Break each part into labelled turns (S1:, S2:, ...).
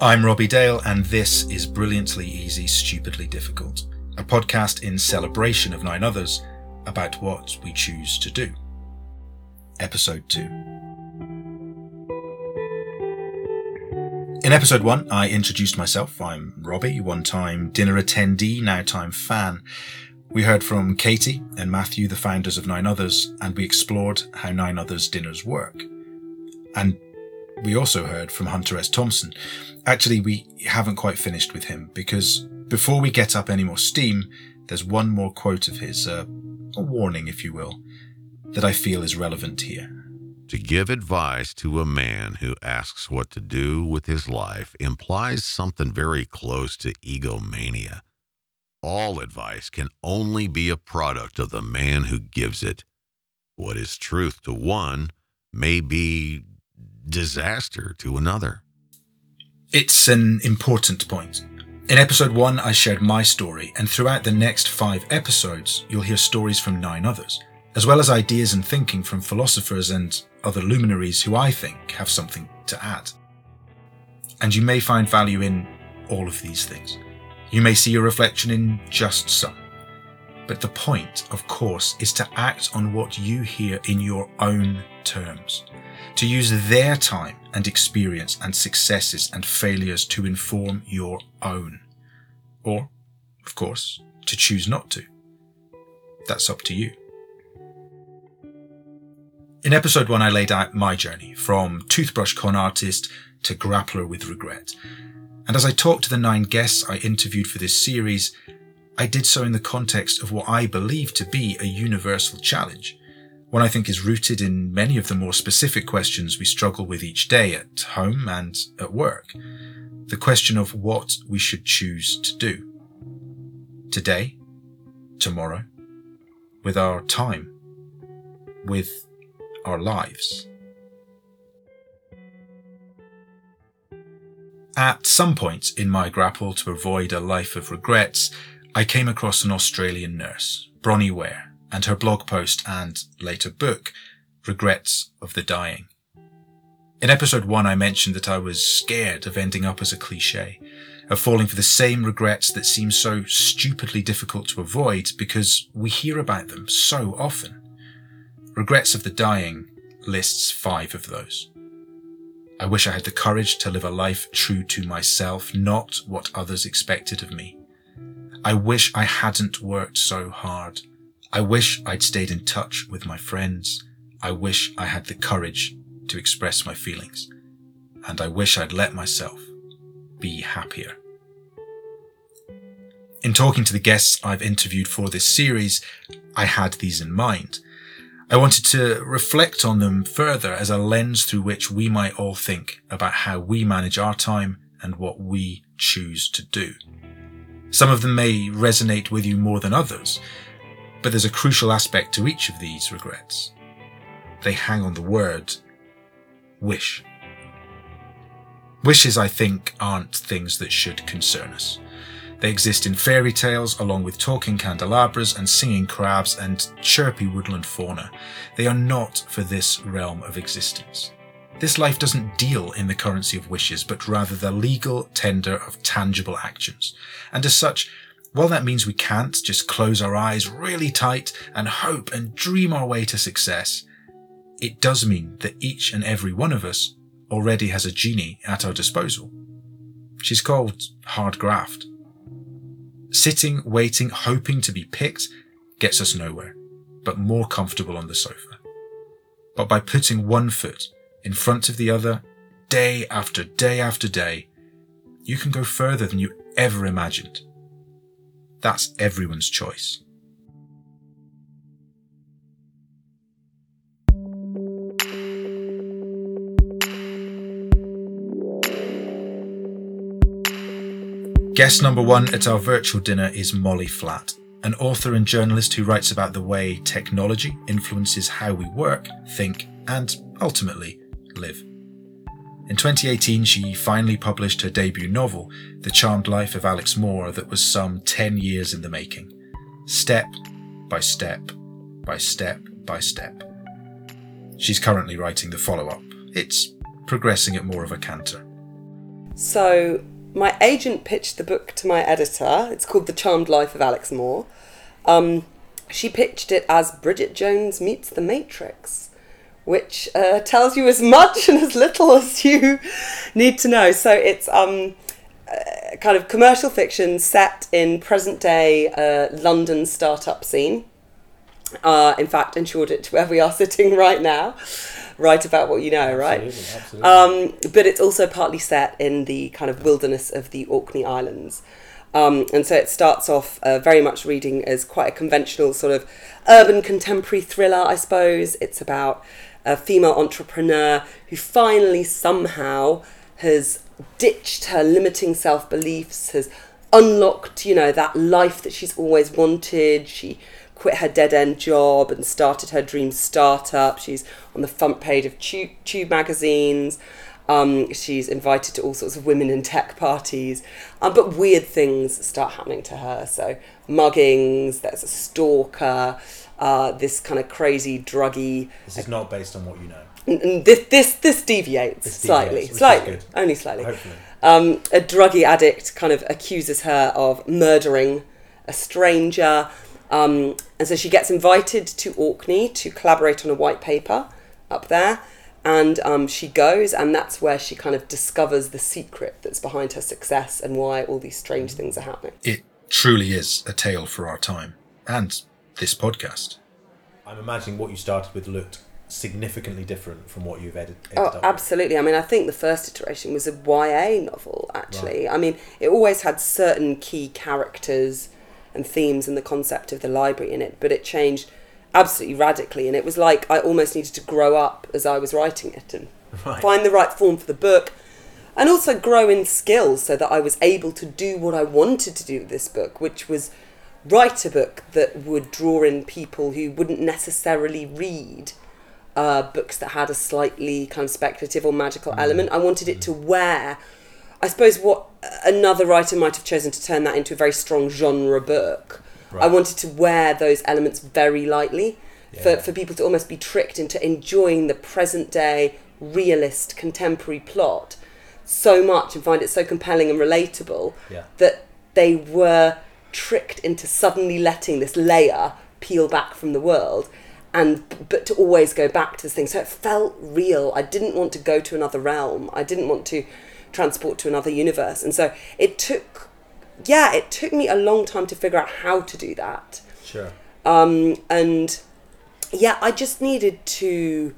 S1: I'm Robbie Dale, and this is Brilliantly Easy, Stupidly Difficult, a podcast in celebration of nine others about what we choose to do. Episode 2. In episode 1, I introduced myself. I'm Robbie, one time dinner attendee, now time fan. We heard from Katie and Matthew, the founders of Nine Others, and we explored how Nine Others dinners work. And we also heard from Hunter S. Thompson. Actually, we haven't quite finished with him because before we get up any more steam, there's one more quote of his, uh, a warning, if you will, that I feel is relevant here.
S2: To give advice to a man who asks what to do with his life implies something very close to egomania. All advice can only be a product of the man who gives it. What is truth to one may be disaster to another.
S1: It's an important point. In episode one, I shared my story, and throughout the next five episodes, you'll hear stories from nine others, as well as ideas and thinking from philosophers and other luminaries who I think have something to add. And you may find value in all of these things. You may see a reflection in just some. But the point, of course, is to act on what you hear in your own terms to use their time and experience and successes and failures to inform your own. Or, of course, to choose not to. That's up to you. In episode one, I laid out my journey from toothbrush con artist to grappler with regret. And as I talked to the nine guests I interviewed for this series, I did so in the context of what I believe to be a universal challenge one I think is rooted in many of the more specific questions we struggle with each day at home and at work. The question of what we should choose to do. Today, tomorrow, with our time, with our lives. At some point in my grapple to avoid a life of regrets, I came across an Australian nurse, Bronnie Ware, and her blog post and later book, Regrets of the Dying. In episode one, I mentioned that I was scared of ending up as a cliche, of falling for the same regrets that seem so stupidly difficult to avoid because we hear about them so often. Regrets of the Dying lists five of those. I wish I had the courage to live a life true to myself, not what others expected of me. I wish I hadn't worked so hard. I wish I'd stayed in touch with my friends. I wish I had the courage to express my feelings. And I wish I'd let myself be happier. In talking to the guests I've interviewed for this series, I had these in mind. I wanted to reflect on them further as a lens through which we might all think about how we manage our time and what we choose to do. Some of them may resonate with you more than others, but there's a crucial aspect to each of these regrets. They hang on the word wish. Wishes, I think, aren't things that should concern us. They exist in fairy tales along with talking candelabras and singing crabs and chirpy woodland fauna. They are not for this realm of existence. This life doesn't deal in the currency of wishes, but rather the legal tender of tangible actions. And as such, while that means we can't just close our eyes really tight and hope and dream our way to success, it does mean that each and every one of us already has a genie at our disposal. She's called hard graft. Sitting, waiting, hoping to be picked gets us nowhere, but more comfortable on the sofa. But by putting one foot in front of the other, day after day after day, you can go further than you ever imagined. That's everyone's choice. Guest number one at our virtual dinner is Molly Flatt, an author and journalist who writes about the way technology influences how we work, think, and ultimately live. In 2018, she finally published her debut novel, The Charmed Life of Alex Moore, that was some 10 years in the making. Step by step by step by step. She's currently writing the follow up. It's progressing at more of a canter.
S3: So my agent pitched the book to my editor. It's called The Charmed Life of Alex Moore. Um, she pitched it as Bridget Jones meets The Matrix, which uh, tells you as much and as little as you need to know. So it's um, uh, kind of commercial fiction set in present day uh, London startup scene. Uh, in fact, in Shoreditch, where we are sitting right now, write about what you know, right?
S4: Absolutely, absolutely.
S3: Um, but it's also partly set in the kind of wilderness of the Orkney Islands. Um, and so it starts off uh, very much reading as quite a conventional sort of urban contemporary thriller, I suppose. It's about a female entrepreneur who finally somehow has ditched her limiting self beliefs, has unlocked, you know, that life that she's always wanted. She quit her dead end job and started her dream startup. She's on the front page of Tube, Tube magazines. Um, she's invited to all sorts of women in tech parties, um, but weird things start happening to her. So muggings, there's a stalker, uh, this kind of crazy druggy.
S4: this is not based on what you know.
S3: n- n- This this this deviates
S4: This
S3: slightly,
S4: deviates, which is
S3: slightly,
S4: good.
S3: only slightly.
S4: Hopefully.
S3: Um, a druggy addict kind of accuses her of murdering a stranger. Um, and so she gets invited to Orkney to collaborate on a white paper up there. And um, she goes, and that's where she kind of discovers the secret that's behind her success and why all these strange things are happening.
S1: It truly is a tale for our time and this podcast.
S4: I'm imagining what you started with looked significantly different from what you've edited.
S3: Oh,
S4: up with.
S3: absolutely. I mean, I think the first iteration was a YA novel, actually. I mean, it always had certain key characters and themes and the concept of the library in it, but it changed absolutely radically. And it was like I almost needed to grow up as I was writing it and
S4: Right.
S3: find the right form for the book. And also grow in skills so that I was able to do what I wanted to do with this book, which was write a book that would draw in people who wouldn't necessarily read uh, books that had a slightly kind of speculative or magical element. I wanted it to wear, I suppose, what another writer might have chosen to turn that into a very strong genre book. I wanted to wear those elements very lightly for, for people to almost be tricked into enjoying the present day, realist, contemporary plot so much and find it so compelling and relatable
S4: Yeah.
S3: that they were tricked into suddenly letting this layer peel back from the world and but to always go back to this thing. So it felt real. I didn't want to go to another realm. I didn't want to transport to another universe. And so it took yeah it took me a long time to figure out how to do that.
S4: Sure.
S3: um, and yeah, I just needed to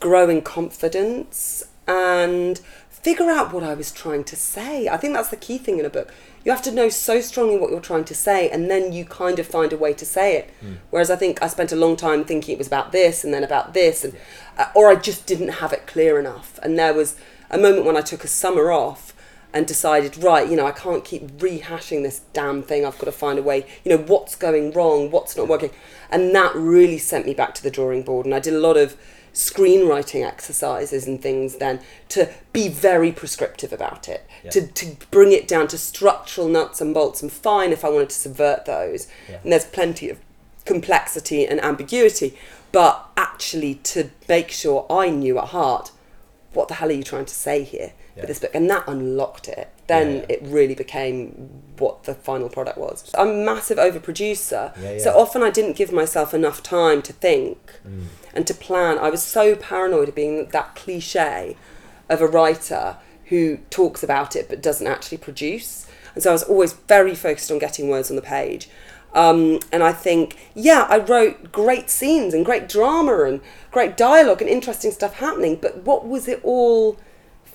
S3: grow in confidence and figure out what I was trying to say. I think that's the key thing in a book. You have to know so strongly what you're trying to say, and then you kind of find a way to say it. Whereas I think I spent a long time thinking it was about this and then about this, and uh, or I just didn't have it clear enough. And there was a moment when I took a summer off and decided, right, you know, I can't keep rehashing this damn thing. I've got to find a way, you know, what's going wrong, what's not working. And that really sent me back to the drawing board. And I did a lot of screenwriting exercises and things then to be very prescriptive about it,
S4: Yeah.
S3: to, to bring it down to structural nuts and bolts. And fine if I wanted to subvert those.
S4: Yeah.
S3: And there's plenty of complexity and ambiguity. But actually, to make sure I knew at heart what the hell are you trying to say here
S4: Yeah.
S3: with this book? And that unlocked it. Then
S4: Yeah.
S3: it really became what the final product was. I'm a massive overproducer,
S4: Yeah,
S3: so often I didn't give myself enough time to think
S4: Mm.
S3: and to plan. I was so paranoid of being that cliche of a writer who talks about it but doesn't actually produce. And so I was always very focused on getting words on the page. Um, and I think, yeah, I wrote great scenes and great drama and great dialogue and interesting stuff happening, but what was it all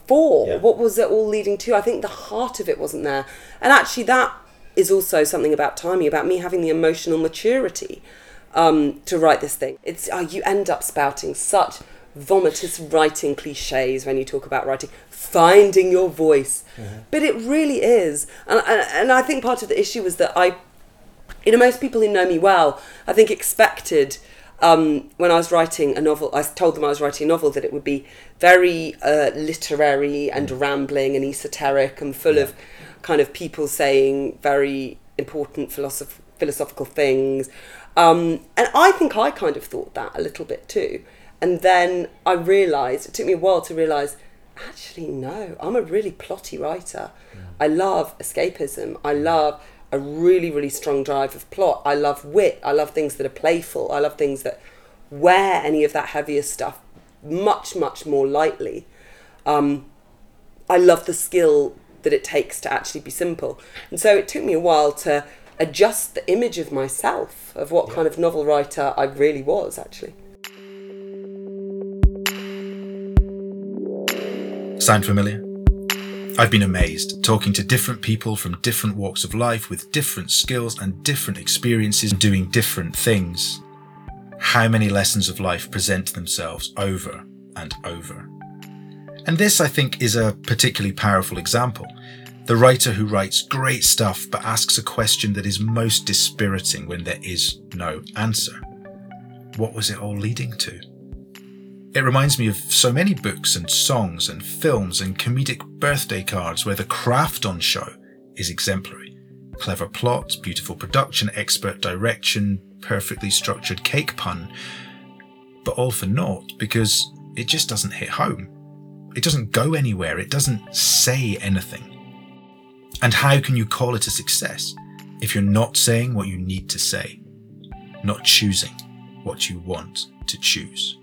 S3: for?
S4: Yeah.
S3: What was it all leading to? I think the heart of it wasn't there. And actually, that is also something about timing, about me having the emotional maturity um, to write this thing. It's oh, you end up spouting such vomitous writing cliches when you talk about writing, finding your voice, but it really is. And, and and I think part of the issue was that I, you know, most people who know me well, I think expected. Um, when I was writing a novel, I told them I was writing a novel that it would be very uh, literary and rambling and esoteric and full of kind of people saying very important philosoph- philosophical things. Um, and I think I kind of thought that a little bit too. And then I realised, it took me a while to realise actually, no, I'm a really plotty writer. I love escapism. I love a really, really strong drive of plot. I love wit. I love things that are playful. I love things that wear any of that heavier stuff much, much more lightly. Um, I love the skill that it takes to actually be simple. And so it took me a while to adjust the image of myself, of what kind of novel writer I really was, actually.
S1: Sound familiar? I've been amazed talking to different people from different walks of life with different skills and different experiences doing different things. How many lessons of life present themselves over and over. And this, I think, is a particularly powerful example. The writer who writes great stuff but asks a question that is most dispiriting when there is no answer. What was it all leading to? It reminds me of so many books and songs and films and comedic birthday cards where the craft on show is exemplary. Clever plot, beautiful production, expert direction, perfectly structured cake pun. But all for naught because it just doesn't hit home. It doesn't go anywhere. It doesn't say anything. And how can you call it a success if you're not saying what you need to say? Not choosing what you want to choose.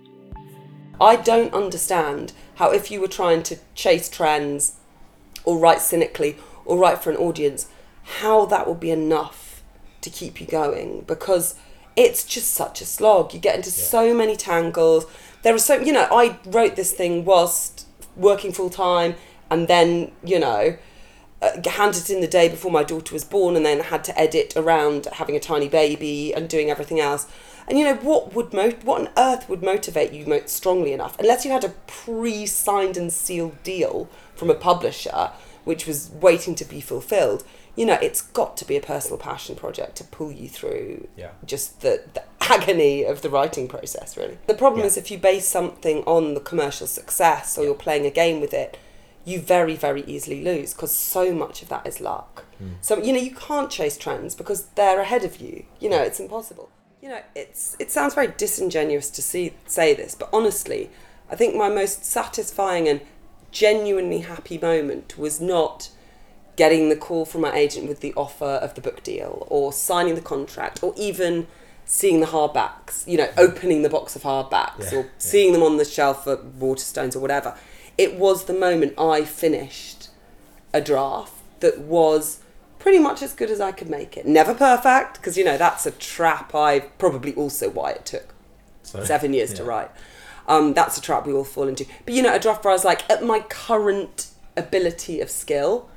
S3: I don't understand how, if you were trying to chase trends or write cynically or write for an audience, how that would be enough to keep you going because it's just such a slog. You get into so many tangles. There are so, you know, I wrote this thing whilst working full time and then, you know, uh, handed it in the day before my daughter was born and then had to edit around having a tiny baby and doing everything else. And you know what would mo- what on earth would motivate you mo- strongly enough unless you had a pre-signed and sealed deal from a publisher which was waiting to be fulfilled. You know, it's got to be a personal passion project to pull you through
S4: Yeah.
S3: just the, the agony of the writing process, really. The problem
S4: Yeah.
S3: is if you base something on the commercial success or you're playing a game with it, you very, very easily lose because so much of that is luck. Hmm. So, you know, you can't chase trends because they're ahead of you. You know, it's impossible. You know, it's it sounds very disingenuous to see say this, but honestly, I think my most satisfying and genuinely happy moment was not getting the call from my agent with the offer of the book deal or signing the contract or even seeing the hardbacks, you know, opening the box of hardbacks
S4: Yeah,
S3: or
S4: yeah.
S3: seeing them on the shelf at Waterstones or whatever. It was the moment I finished a draft that was pretty much as good as I could make it. Never perfect, because, you know, that's a trap I probably also why it took
S4: So,
S3: seven years to write. Um, that's a trap we all fall into. But you know, a draft where I was like, at my current ability of skill,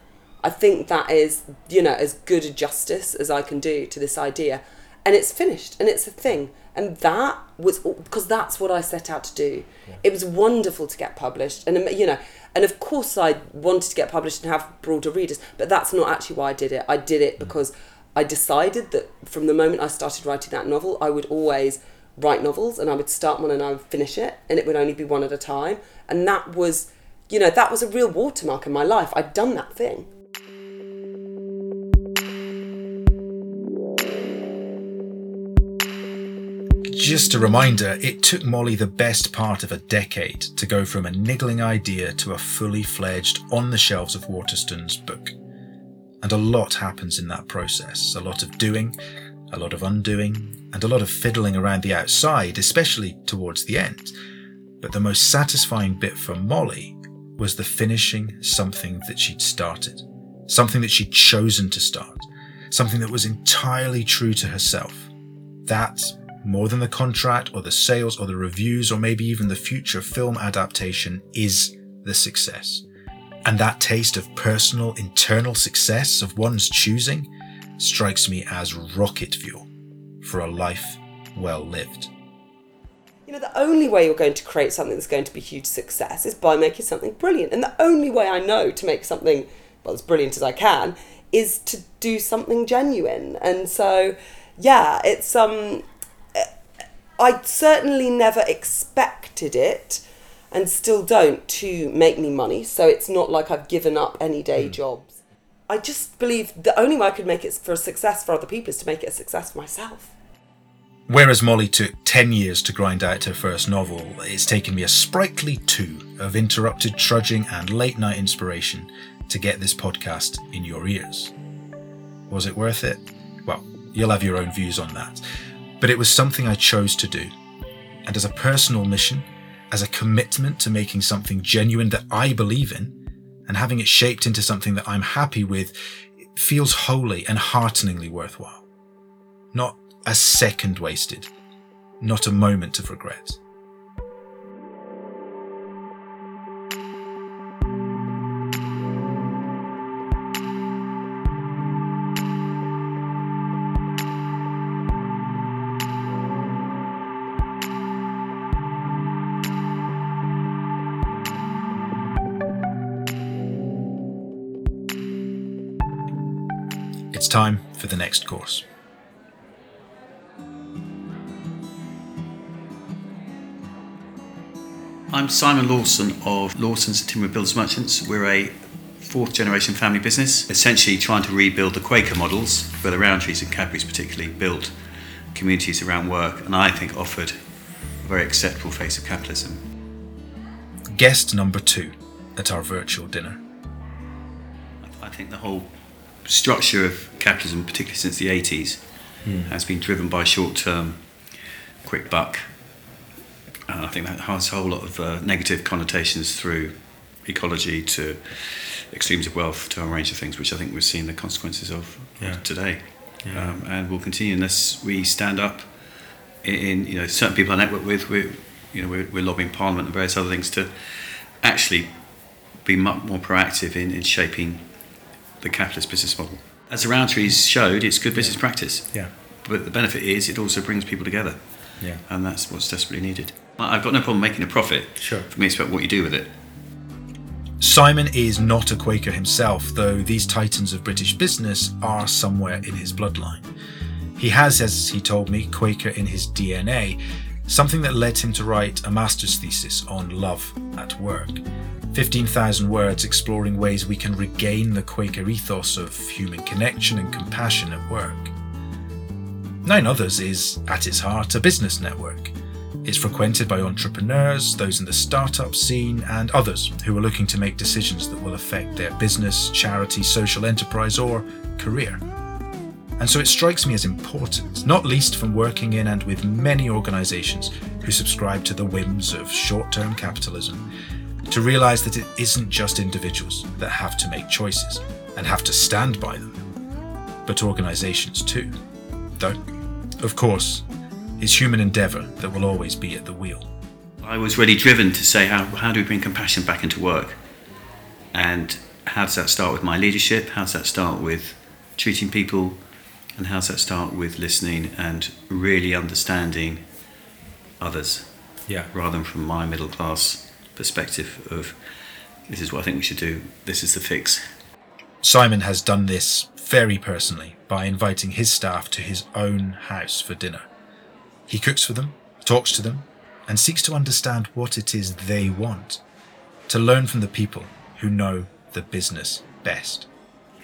S3: I think that is, you know, as good a justice as I can do to this idea. And it's finished and it's a thing. And that was because that's what I set out to do. It was wonderful to get published. And, you know, and of course I wanted to get published and have broader readers, but that's not actually why I did it. I did it because I decided that from the moment I started writing that novel, I would always write novels and I would start one and I would finish it and it would only be one at a time. And that was, you know, that was a real watermark in my life. I'd done that thing.
S1: Just a reminder, it took Molly the best part of a decade to go from a niggling idea to a fully fledged, on the shelves of Waterstones book. And a lot happens in that process a lot of doing, a lot of undoing, and a lot of fiddling around the outside, especially towards the end. But the most satisfying bit for Molly was the finishing something that she'd started, something that she'd chosen to start, something that was entirely true to herself. That, more than the contract or the sales or the reviews or maybe even the future film adaptation, is the success. And that taste of personal, internal success of one's choosing strikes me as rocket fuel for a life well lived.
S3: You know, the only way you're going to create something that's going to be huge success is by making something brilliant. And the only way I know to make something, well, as brilliant as I can, is to do something genuine. And so, yeah, it's, um, I certainly never expected it and still don't to make me money. So it's not like I've given up any day hmm. jobs. I just believe the only way I could make it for a success for other people is to make it a success for myself.
S1: Whereas Molly took 10 years to grind out her first novel, it's taken me a sprightly two of interrupted trudging and late night inspiration to get this podcast in your ears. Was it worth it? Well, you'll have your own views on that. But it was something I chose to do. And as a personal mission, as a commitment to making something genuine that I believe in, and having it shaped into something that I'm happy with, it feels wholly and hearteningly worthwhile. Not a second wasted, not a moment of regret. It's time for the next course.
S5: I'm Simon Lawson of Lawson's Timber Builders Merchants. We're a fourth generation family business, essentially trying to rebuild the Quaker models, where the Rowntrees and Cadburys particularly built communities around work, and I think offered a very acceptable face of capitalism.
S1: Guest number two at our virtual dinner.
S5: I think the whole structure of capitalism, particularly since the 80s, has been driven by short term, quick buck. And I think that has a whole lot of uh, negative connotations through ecology to extremes of wealth to a range of things, which I think we're seeing the consequences of
S4: Yeah.
S5: today.
S4: Yeah.
S5: Um, and will continue unless we stand up in, in you know certain people I network with. We're, you know, we're, we're lobbying Parliament and various other things to actually be much more proactive in, in shaping the capitalist business model. As the Rowntrees showed, it's good business practice.
S4: Yeah.
S5: But the benefit is it also brings people together,
S4: Yeah.
S5: and that's what's desperately needed. I've got no problem making a profit.
S4: Sure.
S5: For me, it's about what you do with it.
S1: Simon is not a Quaker himself, though these titans of British business are somewhere in his bloodline. He has, as he told me, Quaker in his DNA, something that led him to write a master's thesis on love at work. 15,000 words exploring ways we can regain the Quaker ethos of human connection and compassion at work. Nine Others is, at its heart, a business network. It's frequented by entrepreneurs, those in the startup scene, and others who are looking to make decisions that will affect their business, charity, social enterprise, or career. And so it strikes me as important, not least from working in and with many organisations who subscribe to the whims of short term capitalism, to realise that it isn't just individuals that have to make choices and have to stand by them, but organisations too. Though, of course, it's human endeavour that will always be at the wheel.
S5: I was really driven to say how, how do we bring compassion back into work? And how does that start with my leadership? How does that start with treating people? And how does that start with listening and really understanding others
S4: Yeah.
S5: rather than from my middle class perspective of this is what I think we should do, this is the fix.
S1: Simon has done this very personally by inviting his staff to his own house for dinner. He cooks for them, talks to them, and seeks to understand what it is they want, to learn from the people who know the business best.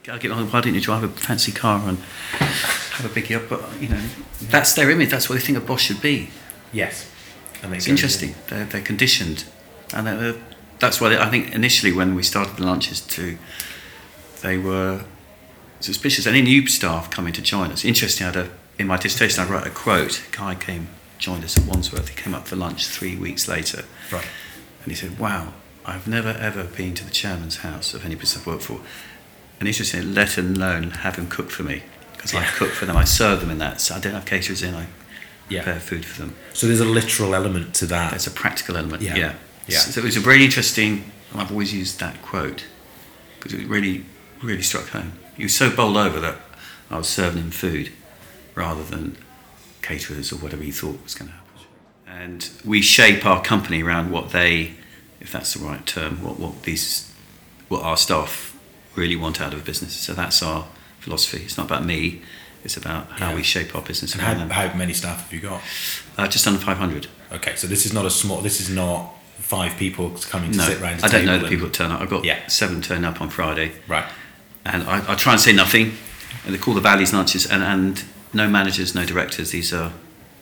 S5: I'll get on, why didn't you drive a fancy car and have a biggie up? But, you know, that's their image, that's what they think a boss should be.
S4: Yes. And they
S5: It's interesting. They're, they're conditioned, and they're, that's why they, I think initially when we started the lunches too, they were suspicious. Any new staff coming to join us. Interesting. I had a, in my dissertation I wrote a quote. A guy came joined us at Wandsworth. He came up for lunch three weeks later,
S1: Right.
S5: and he said, "Wow, I've never ever been to the chairman's house of any business I've worked for." And he's interesting, let alone have him cook for me because I cook for them. I serve them in that. So I don't have caterers in. I
S4: Yeah.
S5: prepare food for them.
S4: So there's a literal element to that.
S5: There's a practical element.
S4: Yeah.
S5: Yeah.
S4: Yeah.
S5: So it was a very interesting. and I've always used that quote because it really, really struck home. He was so bowled over that I was serving him food rather than caterers or whatever he thought was going to happen. And we shape our company around what they, if that's the right term, what what these, what our staff really want out of a business. So that's our philosophy. It's not about me. It's about how
S4: Yeah.
S5: we shape our business
S4: and how, how many staff have you got?
S5: Uh, just under 500.
S4: Okay, so this is not a small. This is not five people coming to
S5: No,
S4: sit round.
S5: I don't know the people that turn up. I've got
S4: Yeah.
S5: seven turn up on Friday,
S4: Right.
S5: and I, I try and say nothing. And they call the valleys lunches, and, and no managers, no directors. These are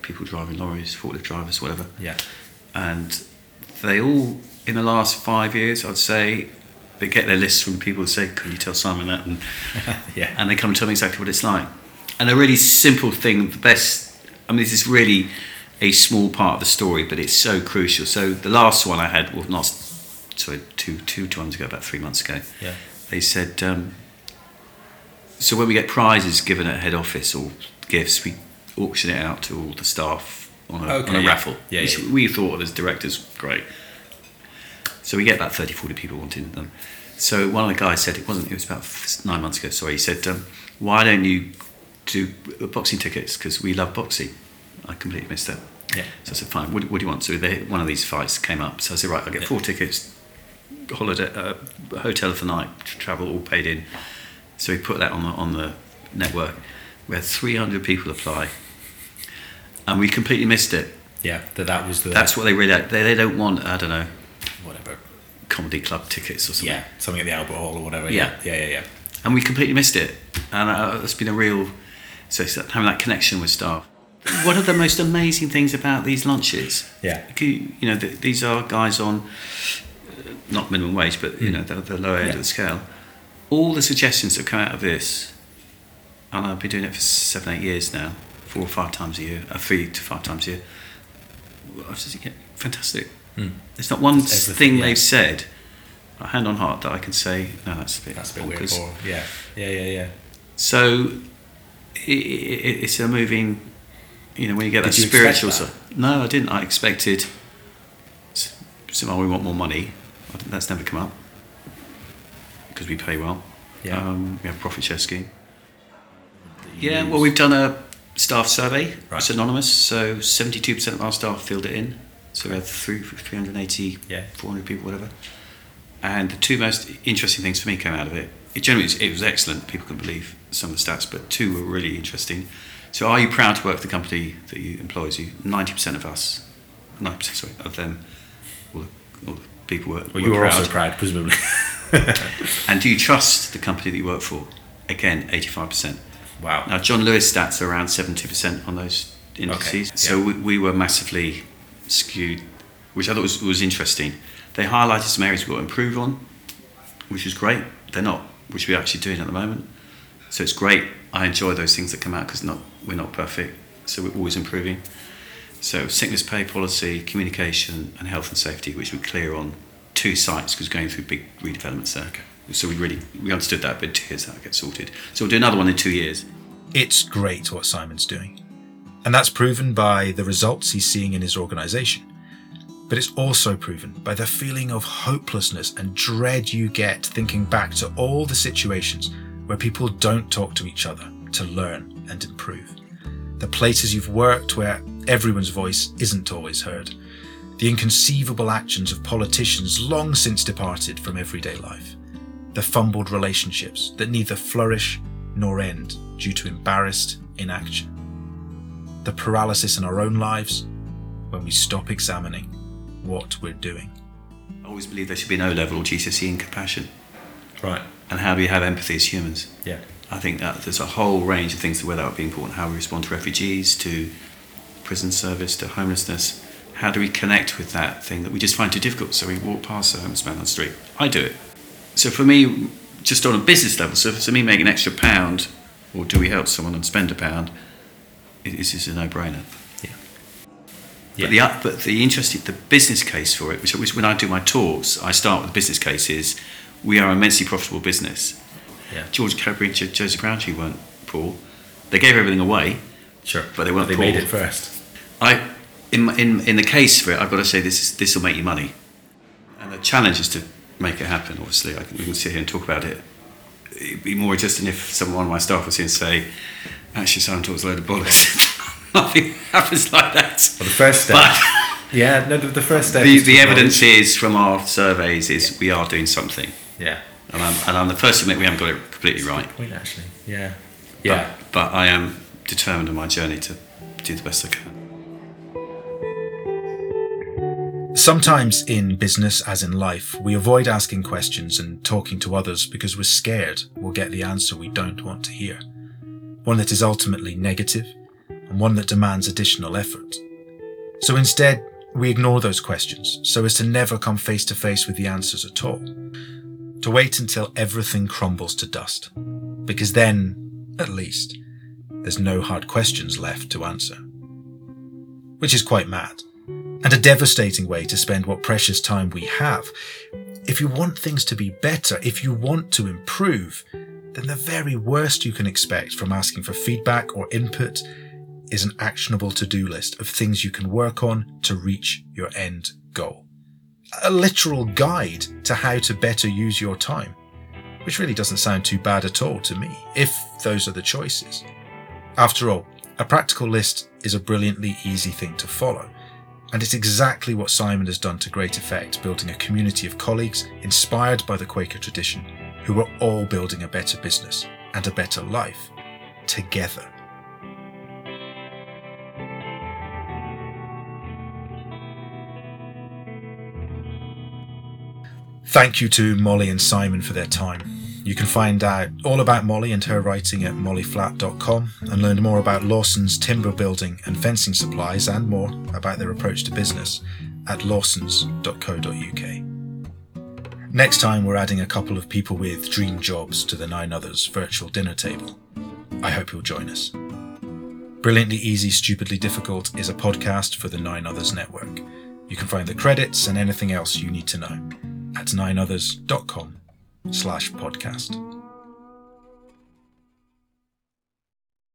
S5: people driving lorries, forklift drivers, whatever.
S4: Yeah.
S5: And they all, in the last five years, I'd say, they get their lists from people who say, "Can you tell Simon that?" And
S4: Yeah.
S5: and they come and tell me exactly what it's like. And a really simple thing, the best. I mean, this is really a small part of the story, but it's so crucial. So the last one I had, well, not sorry, two two times ago, about three months ago.
S4: Yeah.
S5: They said, um, so when we get prizes given at head office or gifts, we auction it out to all the staff on a,
S4: Okay,
S5: on a
S4: yeah.
S5: raffle,
S4: Yeah, yeah.
S5: we thought as directors great. So we get about 30, 40 people wanting them. So one of the guys said, it wasn't, it was about nine months ago, sorry, he said, um, why don't you do boxing tickets? Because we love boxing. I completely missed that.
S4: Yeah.
S5: So I said, fine, what, what do you want? So they, one of these fights came up. So I said, right, I'll get four tickets, holiday, uh, hotel for the night, travel all paid in. So we put that on the, on the network. We had 300 people apply. And we completely missed it.
S4: Yeah. That that was the.
S5: That's what they really, they, they don't want, I don't know,
S4: whatever.
S5: comedy club tickets or something.
S4: Yeah. Something at the Albert Hall or whatever.
S5: Yeah.
S4: Yeah. Yeah. Yeah.
S5: and we completely missed it. And uh, it's been a real, so having that connection with staff. One of the most amazing things about these lunches,
S4: Yeah.
S5: you you know, th- these are guys on uh, not minimum wage, but you know, the, the lower end
S4: Yeah.
S5: of the scale. All the suggestions that come out of this, and I've been doing it for seven, eight years now, four or five times a year, uh, three to five times a year. I was just thinking, fantastic. There's not one
S4: Everything,
S5: thing
S4: yeah.
S5: they've said, hand on heart, that I can say, no, that's a bit,
S4: That's a bit weird. Or, yeah. Yeah. Yeah. Yeah.
S5: So it, it, it's a moving, you know, when you get
S4: Did
S5: that
S4: you
S5: spiritual
S4: that?
S5: No, I didn't. I expected, so oh, we want more money. I That's never come up because we pay well.
S4: Yeah.
S5: Um, we have a profit share scheme. Yeah, well, we've done a staff survey.
S4: Right.
S5: It's anonymous, so 72% of our staff filled it in. So we had three, 380,
S4: Yeah.
S5: 400 people, whatever. And the two most interesting things for me came out of it. It generally was, it was excellent. People couldn't believe some of the stats, but two were really interesting. So, are you proud to work for the company that you employs you? 90% of us, 90% sorry, of them, all the, all the people were,
S4: Well,
S5: were
S4: you were
S5: proud.
S4: also proud, presumably.
S5: And do you trust the company that you work for? Again, 85%.
S4: wow.
S5: Now, John Lewis stats are around 70% on those indices.
S4: Okay,
S5: So
S4: yeah.
S5: we, we were massively skewed, which I thought was, was interesting. They highlighted some areas we've got to improve on, which is great. They're not, which we're actually doing at the moment. So it's great. I enjoy those things that come out because not, we're not perfect. So we're always improving. So sickness pay policy, communication, and health and safety, which we're clear on two sites because going through big redevelopments there. So we really we understood that, but two years that gets sorted. So we'll do another one in two years.
S1: It's great what Simon's doing. And that's proven by the results he's seeing in his organisation. But it's also proven by the feeling of hopelessness and dread you get thinking back to all the situations where people don't talk to each other to learn and improve. The places you've worked where everyone's voice isn't always heard. The inconceivable actions of politicians long since departed from everyday life. The fumbled relationships that neither flourish nor end due to embarrassed inaction. The paralysis in our own lives when we stop examining what we're doing.
S5: I always believe there should be no level or GCSE in compassion.
S4: Right.
S5: And how do we have empathy as humans?
S4: Yeah.
S5: I think that there's a whole range of things where that would be important. How we respond to refugees, to prison service, to homelessness. How do we connect with that thing that we just find too difficult? So we walk past a homeless man on the street. I do it. So for me, just on a business level, so for me making an extra pound, or do we help someone and spend a pound, it- is a no-brainer.
S4: Yeah.
S5: But the but the interesting the business case for it, which, which when I do my talks, I start with the business case is we are an immensely profitable business.
S4: Yeah.
S5: George Cadbury and Jo- Josie Rowntree weren't poor. They gave everything away.
S4: Sure.
S5: But they weren't
S4: They
S5: poor.
S4: made it first.
S5: I in in in the case for it, I've got to say this is this will make you money, and the challenge is to make it happen. Obviously, I can, we can sit here and talk about it. It'd be more interesting if someone one of my staff was here and say, "Actually, Simon talks a load of bollocks." Nothing happens like that.
S4: Well, the first step.
S5: But
S4: yeah. No. The, the first step.
S5: the, the evidence is from our surveys is we are doing something,
S4: Yeah.
S5: and I'm, and I'm the first to admit we haven't got it completely right.
S4: Point actually. Yeah.
S5: But,
S4: Yeah.
S5: but I am determined on my journey to do the best I can.
S1: Sometimes in business, as in life, we avoid asking questions and talking to others because we're scared we'll get the answer we don't want to hear. One that is ultimately negative, and one that demands additional effort. So instead, we ignore those questions so as to never come face to face with the answers at all. To wait until everything crumbles to dust. Because then, at least, there's no hard questions left to answer. Which is quite mad, and a devastating way to spend what precious time we have. If you want things to be better, if you want to improve, then the very worst you can expect from asking for feedback or input is an actionable to do list of things you can work on to reach your end goal. A literal guide to how to better use your time, which really doesn't sound too bad at all to me, if those are the choices. After all, a practical list is a brilliantly easy thing to follow. And it's exactly what Simon has done to great effect, building a community of colleagues inspired by the Quaker tradition, who are all building a better business and a better life together. Thank you to Molly and Simon for their time. You can find out all about Molly and her writing at mollyflatt.com and learn more about Lawson's timber building and fencing supplies and more about their approach to business at lawsons.co.uk. Next time, we're adding a couple of people with dream jobs to the Nine Others virtual dinner table. I hope you'll join us. Brilliantly Easy, Stupidly Difficult is a podcast for the Nine Others Network. You can find the credits and anything else you need to know at nineothers.com slash podcast.